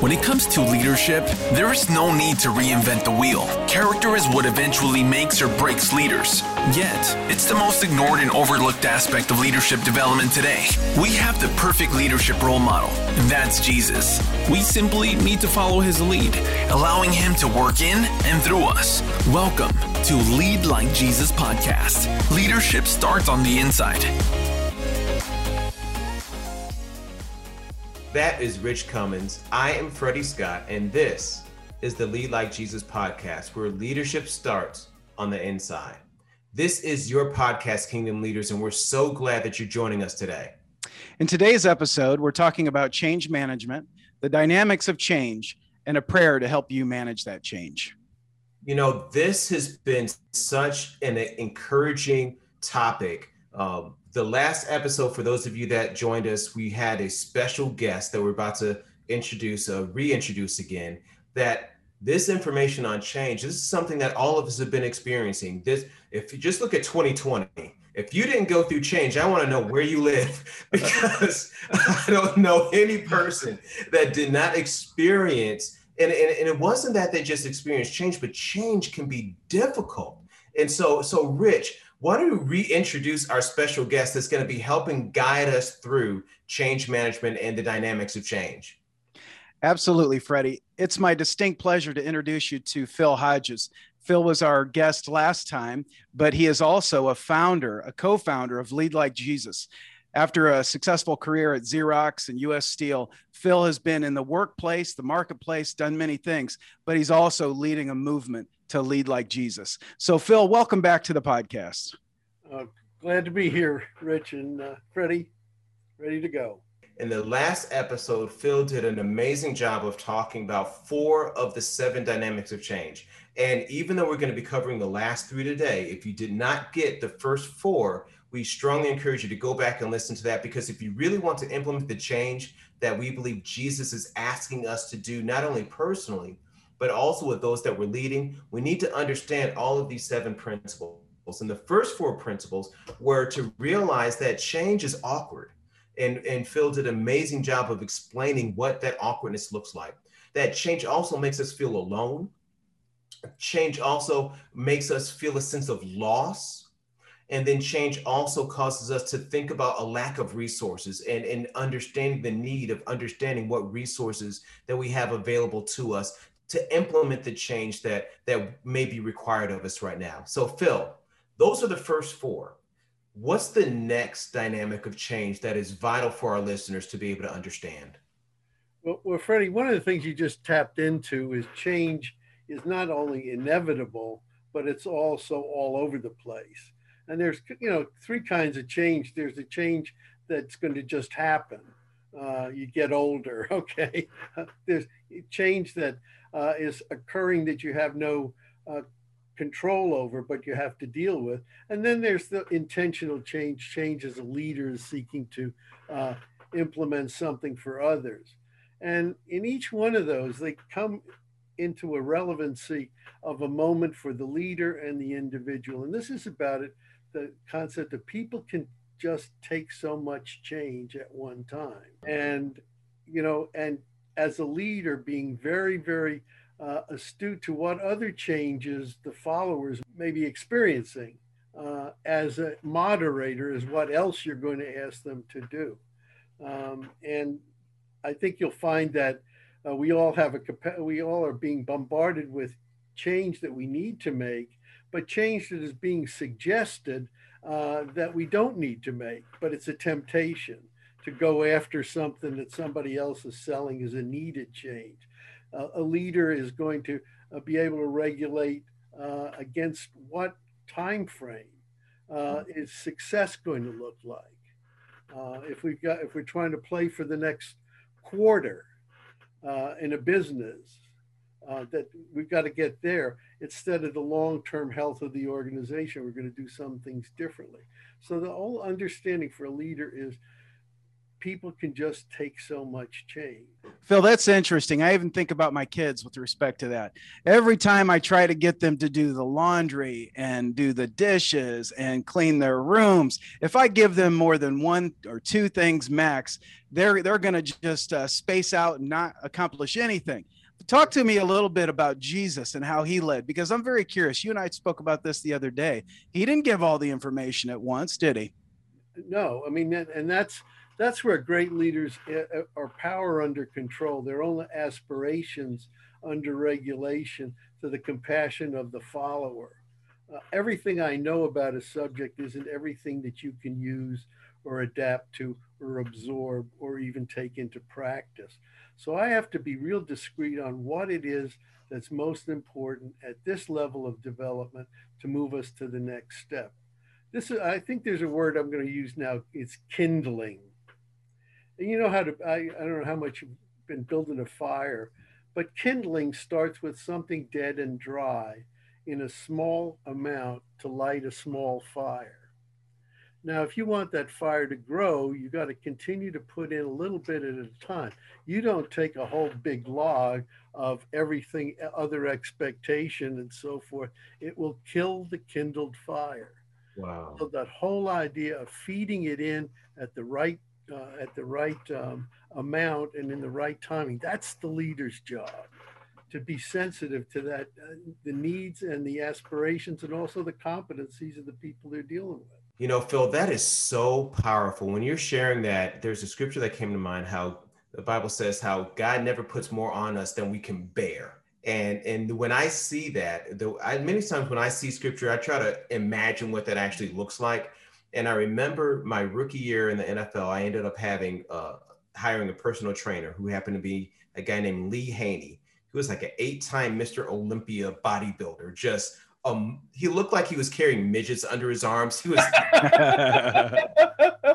When it comes to leadership, there is no need to reinvent the wheel. Character is what eventually makes or breaks leaders. Yet, it's the most ignored and overlooked aspect of leadership development today. We have the perfect leadership role model, and that's Jesus. We simply need to follow his lead, allowing him to work in and through us. Welcome to Lead Like Jesus podcast. Leadership starts on the inside. That is Rich Cummins. I am Freddie Scott, and this is the Lead Like Jesus podcast, where leadership starts on the inside. This is your podcast, Kingdom Leaders, and we're so glad that you're joining us today. In today's episode, we're talking about change management, the dynamics of change, and a prayer to help you manage that change. You know, this has been such an encouraging topic. Um, the last episode, for those of you that joined us, we had a special guest that we're about to introduce, uh, reintroduce again. That this information on change, this is something that all of us have been experiencing. This, if you just look at 2020, if you didn't go through change, I want to know where you live because I don't know any person that did not experience. And, and, and it wasn't that they just experienced change, but change can be difficult. And so, so Rich, why don't we reintroduce our special guest that's going to be helping guide us through change management and the dynamics of change? Absolutely, Freddie. It's my distinct pleasure to introduce you to Phil Hodges. Phil was our guest last time, but he is also a founder, a co founder of Lead Like Jesus. After a successful career at Xerox and US Steel, Phil has been in the workplace, the marketplace, done many things, but he's also leading a movement to lead like Jesus. So, Phil, welcome back to the podcast. Uh, glad to be here, Rich and uh, Freddie. Ready to go. In the last episode, Phil did an amazing job of talking about four of the seven dynamics of change. And even though we're going to be covering the last three today, if you did not get the first four, we strongly encourage you to go back and listen to that because if you really want to implement the change that we believe Jesus is asking us to do, not only personally, but also with those that we're leading, we need to understand all of these seven principles. And the first four principles were to realize that change is awkward. And, and Phil did an amazing job of explaining what that awkwardness looks like. That change also makes us feel alone. Change also makes us feel a sense of loss. And then change also causes us to think about a lack of resources and, and understanding the need of understanding what resources that we have available to us to implement the change that that may be required of us right now. So Phil, those are the first four. What's the next dynamic of change that is vital for our listeners to be able to understand? Well, well, Freddie, one of the things you just tapped into is change is not only inevitable, but it's also all over the place. And there's, you know, three kinds of change. There's a change that's going to just happen. Uh, you get older, okay. there's change that uh, is occurring that you have no uh, control over, but you have to deal with. And then there's the intentional change, change as a leader is seeking to uh, implement something for others. And in each one of those, they come into a relevancy of a moment for the leader and the individual. And this is about it the concept that people can just take so much change at one time. And, you know, and as a leader being very, very uh, astute to what other changes the followers may be experiencing. Uh, as a moderator, is what else you're going to ask them to do. Um, and I think you'll find that uh, we all have a we all are being bombarded with change that we need to make, but change that is being suggested uh, that we don't need to make. But it's a temptation to go after something that somebody else is selling is a needed change. Uh, a leader is going to uh, be able to regulate uh, against what time frame uh, is success going to look like. Uh, if we've got if we're trying to play for the next quarter uh, in a business, that we've got to get there instead of the long-term health of the organization. We're going to do some things differently. So the whole understanding for a leader is people can just take so much change. Phil, that's interesting. I even think about my kids with respect to that. Every time I try to get them to do the laundry and do the dishes and clean their rooms, if I give them more than one or two things max, they're they're going to just uh, space out and not accomplish anything. Talk to me a little bit about Jesus and how he led, because I'm very curious. You and I spoke about this the other day. He didn't give all the information at once, did he? No, I mean, and that's that's where great leaders eh, eh, are power under control, their own aspirations under regulation to the compassion of the follower. Uh, everything I know about a subject isn't everything that you can use or adapt to or absorb or even take into practice. So I have to be real discreet on what it is that's most important at this level of development to move us to the next step. This is, I think there's a word I'm going to use now. It's kindling you know how to, I, I don't know how much you've been building a fire, but kindling starts with something dead and dry in a small amount to light a small fire. Now, if you want that fire to grow, you got to continue to put in a little bit at a time. You don't take a whole big log of everything, other expectation and so forth. It will kill the kindled fire. Wow. So that whole idea of feeding it in at the right uh, at the right um, amount and in the right timing. That's the leader's job to be sensitive to that, uh, the needs and the aspirations and also the competencies of the people they're dealing with. You know, Phil, that is so powerful. When you're sharing that, there's a scripture that came to mind how the Bible says how God never puts more on us than we can bear. And and when I see that, the, I, many times when I see scripture, I try to imagine what that actually looks like. And I remember my rookie year in the NFL, I ended up having uh, hiring a personal trainer who happened to be a guy named Lee Haney. He was like an eight-time Mr. Olympia bodybuilder. Just um, he looked like he was carrying midgets under his arms. He was.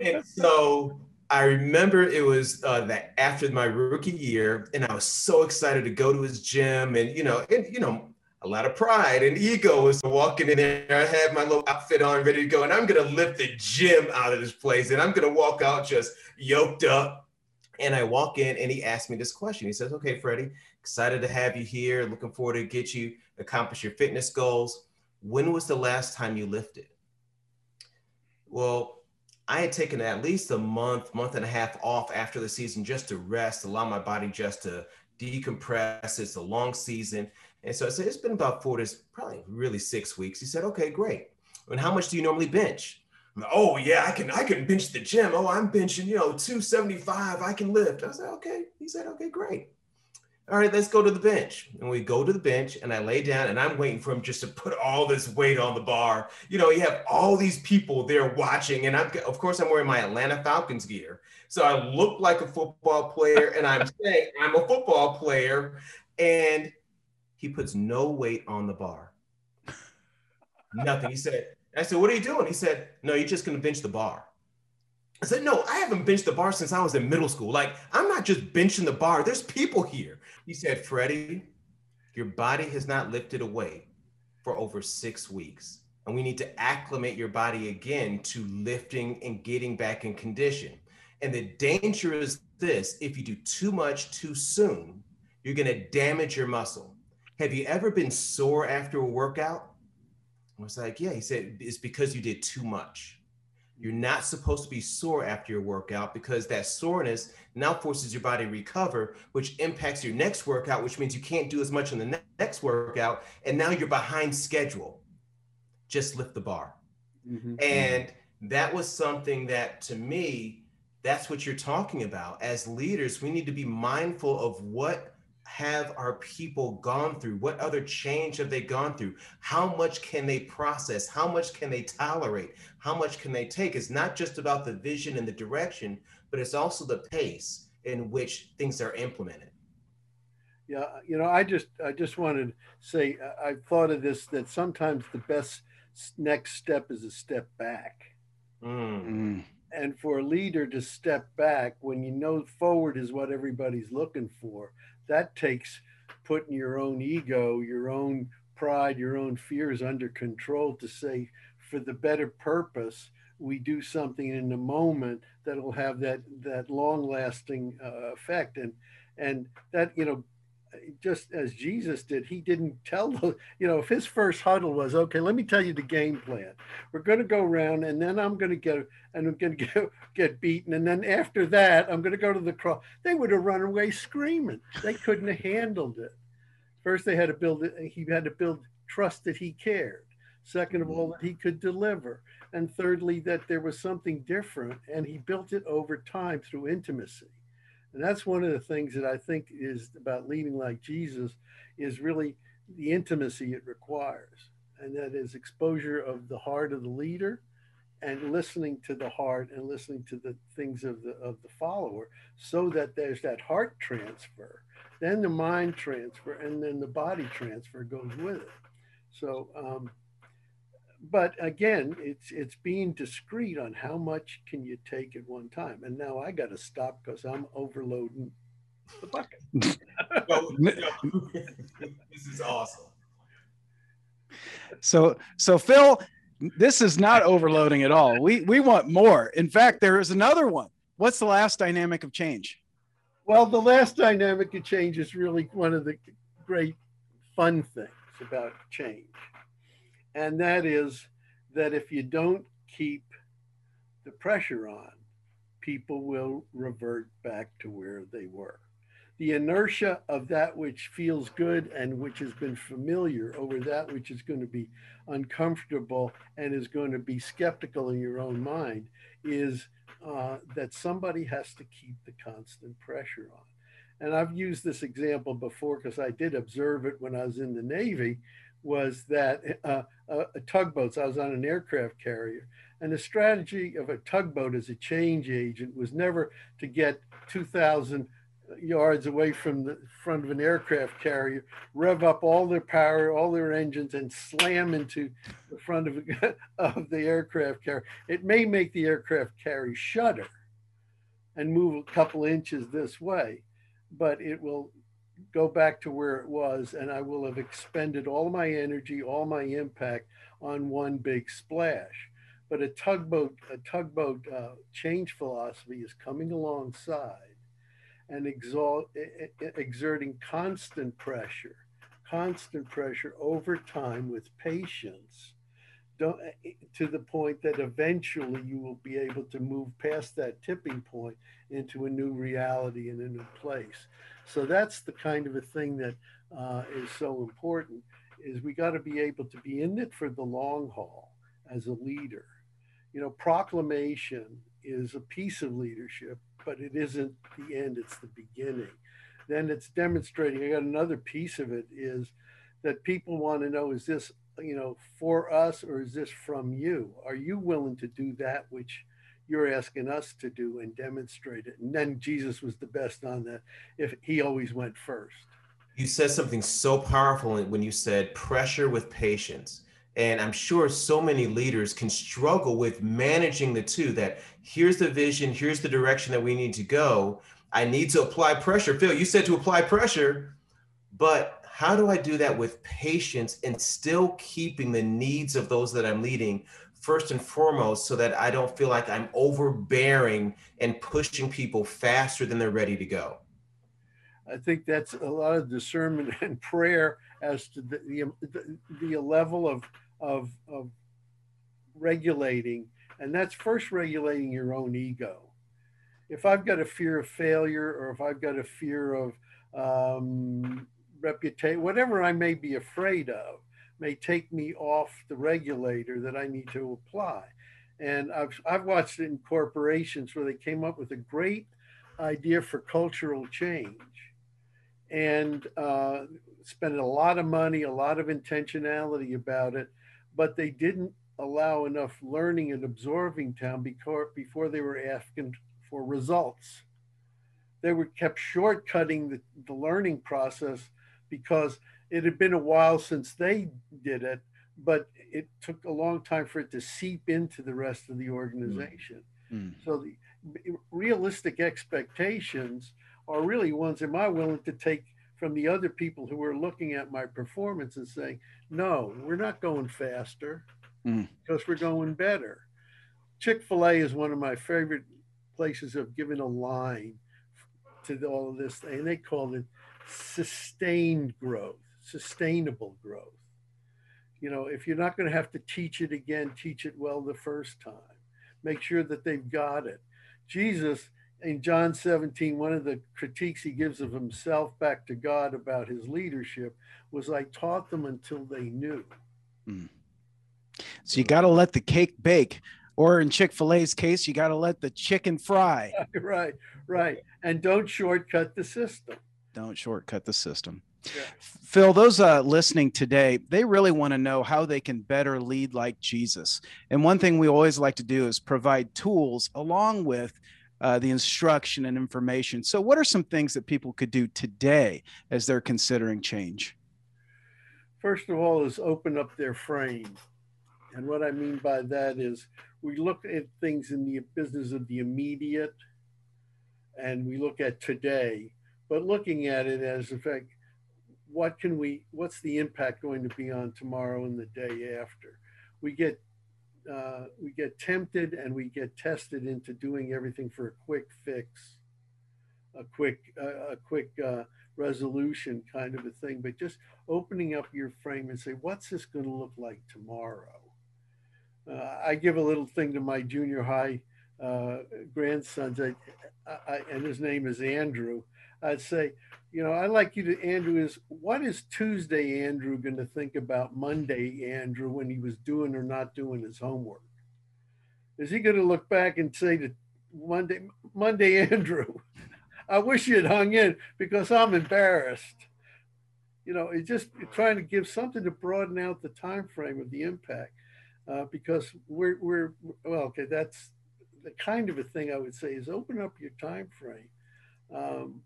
and so I remember it was uh, that after my rookie year, and I was so excited to go to his gym, and you know, and you know, a lot of pride and ego was walking in there. I had my little outfit on, ready to go, and I'm gonna lift the gym out of this place, and I'm gonna walk out just yoked up. And I walk in, and he asked me this question. He says, "Okay, Freddie, excited to have you here. Looking forward to get you accomplish your fitness goals. When was the last time you lifted?" Well, I had taken at least a month, month and a half off after the season just to rest, allow my body just to decompress. It's a long season. And so I said, it's been about four to probably really six weeks. He said, okay, great. And how much do you normally bench? Like, oh yeah, I can I can bench the gym. Oh, I'm benching, you know, 275. I can lift. I said, okay. He said, okay, great. All right, let's go to the bench. And we go to the bench and I lay down and I'm waiting for him just to put all this weight on the bar. You know, you have all these people there watching. And I'm of course I'm wearing my Atlanta Falcons gear. So I look like a football player and I'm saying I'm a football player. And he puts no weight on the bar. Nothing. He said, I said, what are you doing? He said, no, you're just going to bench the bar. I said, no, I haven't benched the bar since I was in middle school. Like, I'm not just benching the bar. There's people here. He said, Freddie, your body has not lifted a weight for over six weeks. And we need to acclimate your body again to lifting and getting back in condition. And the danger is this if you do too much too soon, you're going to damage your muscle. Have you ever been sore after a workout? I was like, Yeah. He said, It's because you did too much. You're not supposed to be sore after your workout because that soreness now forces your body to recover, which impacts your next workout, which means you can't do as much in the next workout. And now you're behind schedule. Just lift the bar. Mm-hmm. And that was something that to me, that's what you're talking about. As leaders, we need to be mindful of what have our people gone through? What other change have they gone through? How much can they process? How much can they tolerate? How much can they take? It's not just about the vision and the direction, but it's also the pace in which things are implemented. Yeah, you know, I just I just wanted to say I thought of this that sometimes the best next step is a step back. Mm. And for a leader to step back when you know forward is what everybody's looking for, that takes putting your own ego, your own pride, your own fears under control to say, for the better purpose, we do something in the moment that will have that that long lasting uh, effect. And and that you know just as Jesus did, he didn't tell you know, if his first huddle was, okay, let me tell you the game plan. We're going to go around and then I'm going to get, and I'm going to get, get beaten. And then after that, I'm going to go to the cross. They would have run away screaming. They couldn't have handled it. First, they had to build it. He had to build trust that he cared. Second of all, that he could deliver. And thirdly, that there was something different. And he built it over time through intimacy and that's one of the things that I think is about leading like Jesus is really the intimacy it requires. And that is exposure of the heart of the leader and listening to the heart and listening to the things of the of the follower so that there's that heart transfer then the mind transfer and then the body transfer goes with it so um, but again, it's it's being discreet on how much can you take at one time. And now I got to stop because I'm overloading the bucket. this is awesome. So so Phil, this is not overloading at all. We we want more. In fact, there is another one. What's the last dynamic of change? Well, the last dynamic of change is really one of the great fun things about change and that is that if you don't keep the pressure on, people will revert back to where they were. The inertia of that which feels good and which has been familiar over that which is going to be uncomfortable and is going to be skeptical in your own mind is uh, that somebody has to keep the constant pressure on. And I've used this example before because I did observe it when I was in the Navy, was that uh, uh, tugboats, I was on an aircraft carrier, and the strategy of a tugboat as a change agent was never to get 2,000 yards away from the front of an aircraft carrier, rev up all their power, all their engines, and slam into the front of, of the aircraft carrier. It may make the aircraft carrier shudder and move a couple inches this way, but it will go back to where it was and I will have expended all my energy, all my impact on one big splash. But a tugboat, a tugboat uh, change philosophy is coming alongside and exalt, exerting constant pressure, constant pressure over time with patience don't, to the point that eventually you will be able to move past that tipping point into a new reality and a new place. So that's the kind of a thing that uh, is so important is we got to be able to be in it for the long haul as a leader. You know, proclamation is a piece of leadership, but it isn't the end, it's the beginning. Then it's demonstrating, I got another piece of it is that people want to know is this, you know, for us or is this from you? Are you willing to do that which you're asking us to do and demonstrate it. And then Jesus was the best on that. If he always went first. You said something so powerful when you said pressure with patience. And I'm sure so many leaders can struggle with managing the two that here's the vision, here's the direction that we need to go. I need to apply pressure. Phil, you said to apply pressure, but how do I do that with patience and still keeping the needs of those that I'm leading first and foremost so that I don't feel like I'm overbearing and pushing people faster than they're ready to go. I think that's a lot of discernment and prayer as to the, the, the level of, of, of regulating. And that's first regulating your own ego. If I've got a fear of failure or if I've got a fear of um, reputation, whatever I may be afraid of, may take me off the regulator that I need to apply. And I've, I've watched it in corporations where they came up with a great idea for cultural change and uh, spent a lot of money, a lot of intentionality about it, but they didn't allow enough learning and absorbing time before, before they were asking for results. They were kept shortcutting the, the learning process because it had been a while since they did it, but it took a long time for it to seep into the rest of the organization. Mm. So the realistic expectations are really ones am I willing to take from the other people who are looking at my performance and saying, no, we're not going faster mm. because we're going better. Chick fil A is one of my favorite places of giving a line to all of this, and they call it sustained growth, sustainable growth. You know, if you're not going to have to teach it again, teach it well the first time. Make sure that they've got it. Jesus in John 17, one of the critiques he gives of himself back to God about his leadership was I taught them until they knew. Mm. So you got to let the cake bake. Or in Chick fil A's case, you got to let the chicken fry. right, right. And don't shortcut the system. Don't shortcut the system. Yeah. Phil, those uh, listening today, they really want to know how they can better lead like Jesus. And one thing we always like to do is provide tools along with uh, the instruction and information. So, what are some things that people could do today as they're considering change? First of all, is open up their frame. And what I mean by that is we look at things in the business of the immediate and we look at today, but looking at it as in fact, what can we, what's the impact going to be on tomorrow and the day after? We get uh, we get tempted and we get tested into doing everything for a quick fix, a quick uh, a quick uh, resolution kind of a thing. But just opening up your frame and say, what's this going to look like tomorrow? Uh, I give a little thing to my junior high uh, grandsons, I, I, and his name is Andrew. I'd say, you know, I'd like you to, Andrew, is what is Tuesday Andrew going to think about Monday Andrew when he was doing or not doing his homework? Is he going to look back and say to Monday, Monday Andrew, I wish you had hung in because I'm embarrassed. You know, it's just trying to give something to broaden out the time frame of the impact, uh, because we're we're well, okay. That's the kind of a thing I would say is open up your time frame. Um,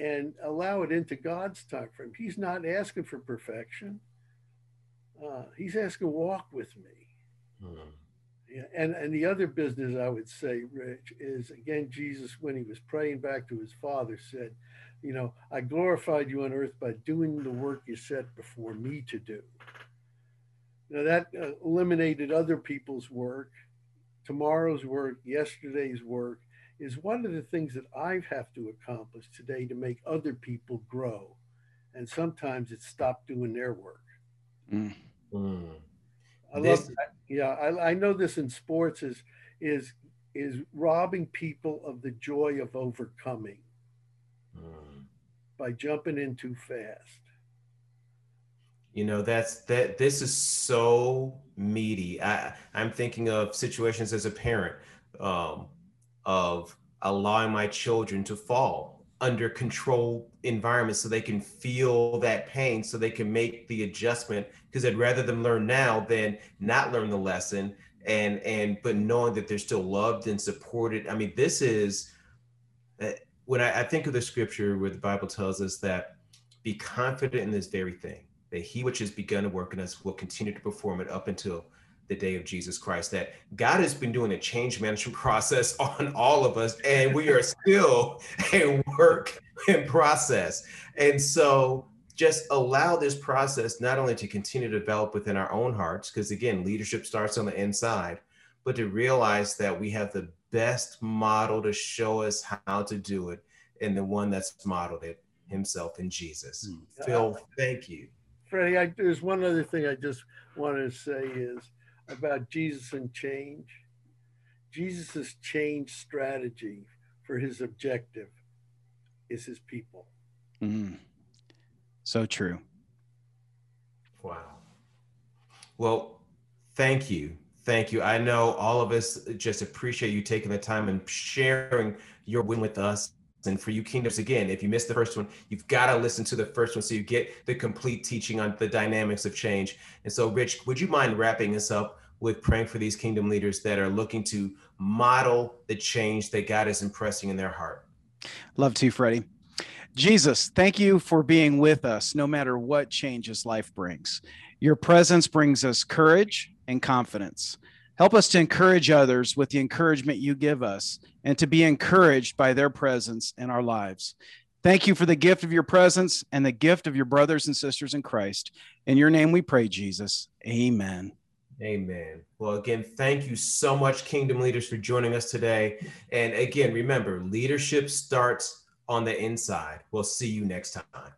and allow it into God's time frame. He's not asking for perfection. Uh, he's asking walk with me. Hmm. Yeah, and and the other business I would say, Rich, is again Jesus when he was praying back to his Father said, you know, I glorified you on earth by doing the work you set before me to do. Now that uh, eliminated other people's work, tomorrow's work, yesterday's work, is what are the things that I have to accomplish today to make other people grow? And sometimes it's stop doing their work. Mm. Mm. I this, love that. Yeah, I, I know this in sports is is is robbing people of the joy of overcoming mm. by jumping in too fast. You know, that's that this is so meaty. I, I'm thinking of situations as a parent. Um, of allowing my children to fall under controlled environments so they can feel that pain so they can make the adjustment because I'd rather them learn now than not learn the lesson and and but knowing that they're still loved and supported. I mean, this is uh, when I, I think of the scripture where the Bible tells us that be confident in this very thing, that he which has begun to work in us will continue to perform it up until the day of Jesus Christ, that God has been doing a change management process on all of us, and we are still a work in process. And so just allow this process not only to continue to develop within our own hearts, because again, leadership starts on the inside, but to realize that we have the best model to show us how to do it, and the one that's modeled it himself in Jesus. Mm. Phil, thank you. Freddie, I, there's one other thing I just wanted to say is about Jesus and change. Jesus' change strategy for his objective is his people. Mm. So true. Wow. Well, thank you. Thank you. I know all of us just appreciate you taking the time and sharing your win with us. And for you kingdoms, again, if you missed the first one, you've got to listen to the first one so you get the complete teaching on the dynamics of change. And so, Rich, would you mind wrapping us up with praying for these kingdom leaders that are looking to model the change that God is impressing in their heart? Love to, Freddie. Jesus, thank you for being with us no matter what changes life brings. Your presence brings us courage and confidence. Help us to encourage others with the encouragement you give us and to be encouraged by their presence in our lives. Thank you for the gift of your presence and the gift of your brothers and sisters in Christ. In your name we pray, Jesus. Amen. Amen. Well, again, thank you so much, Kingdom Leaders, for joining us today. And again, remember, leadership starts on the inside. We'll see you next time.